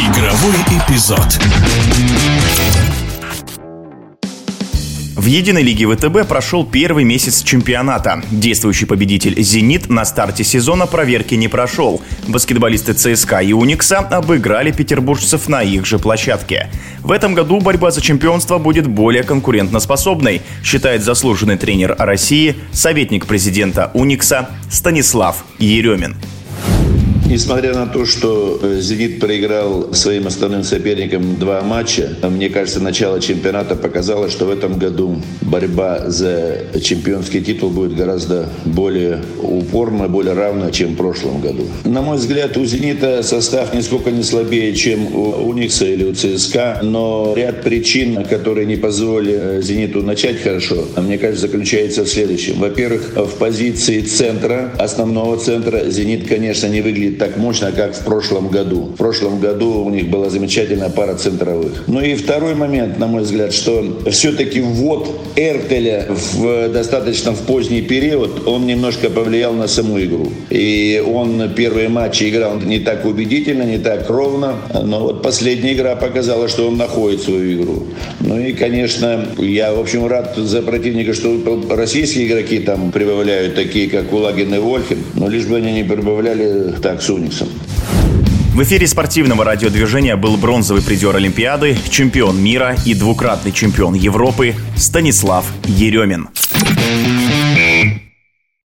Игровой эпизод. В единой лиге ВТБ прошел первый месяц чемпионата. Действующий победитель «Зенит» на старте сезона проверки не прошел. Баскетболисты ЦСКА и «Уникса» обыграли петербуржцев на их же площадке. В этом году борьба за чемпионство будет более конкурентоспособной, считает заслуженный тренер России, советник президента «Уникса» Станислав Еремин. Несмотря на то, что э, «Зенит» проиграл своим основным соперникам два матча, мне кажется, начало чемпионата показало, что в этом году борьба за чемпионский титул будет гораздо более упорно, более равна, чем в прошлом году. На мой взгляд, у «Зенита» состав нисколько не слабее, чем у «Уникса» или у «ЦСКА», но ряд причин, которые не позволили э, «Зениту» начать хорошо, мне кажется, заключается в следующем. Во-первых, в позиции центра, основного центра, «Зенит», конечно, не выглядит так мощно, как в прошлом году. В прошлом году у них была замечательная пара центровых. Ну и второй момент, на мой взгляд, что все-таки ввод Эртеля в достаточно в поздний период, он немножко повлиял на саму игру. И он первые матчи играл не так убедительно, не так ровно, но вот последняя игра показала, что он находит свою игру. Ну и, конечно, я, в общем, рад за противника, что российские игроки там прибавляют, такие как Улагин и Вольхин, но лишь бы они не прибавляли так Униксом. В эфире спортивного радиодвижения был бронзовый призер Олимпиады, чемпион мира и двукратный чемпион Европы Станислав Еремин.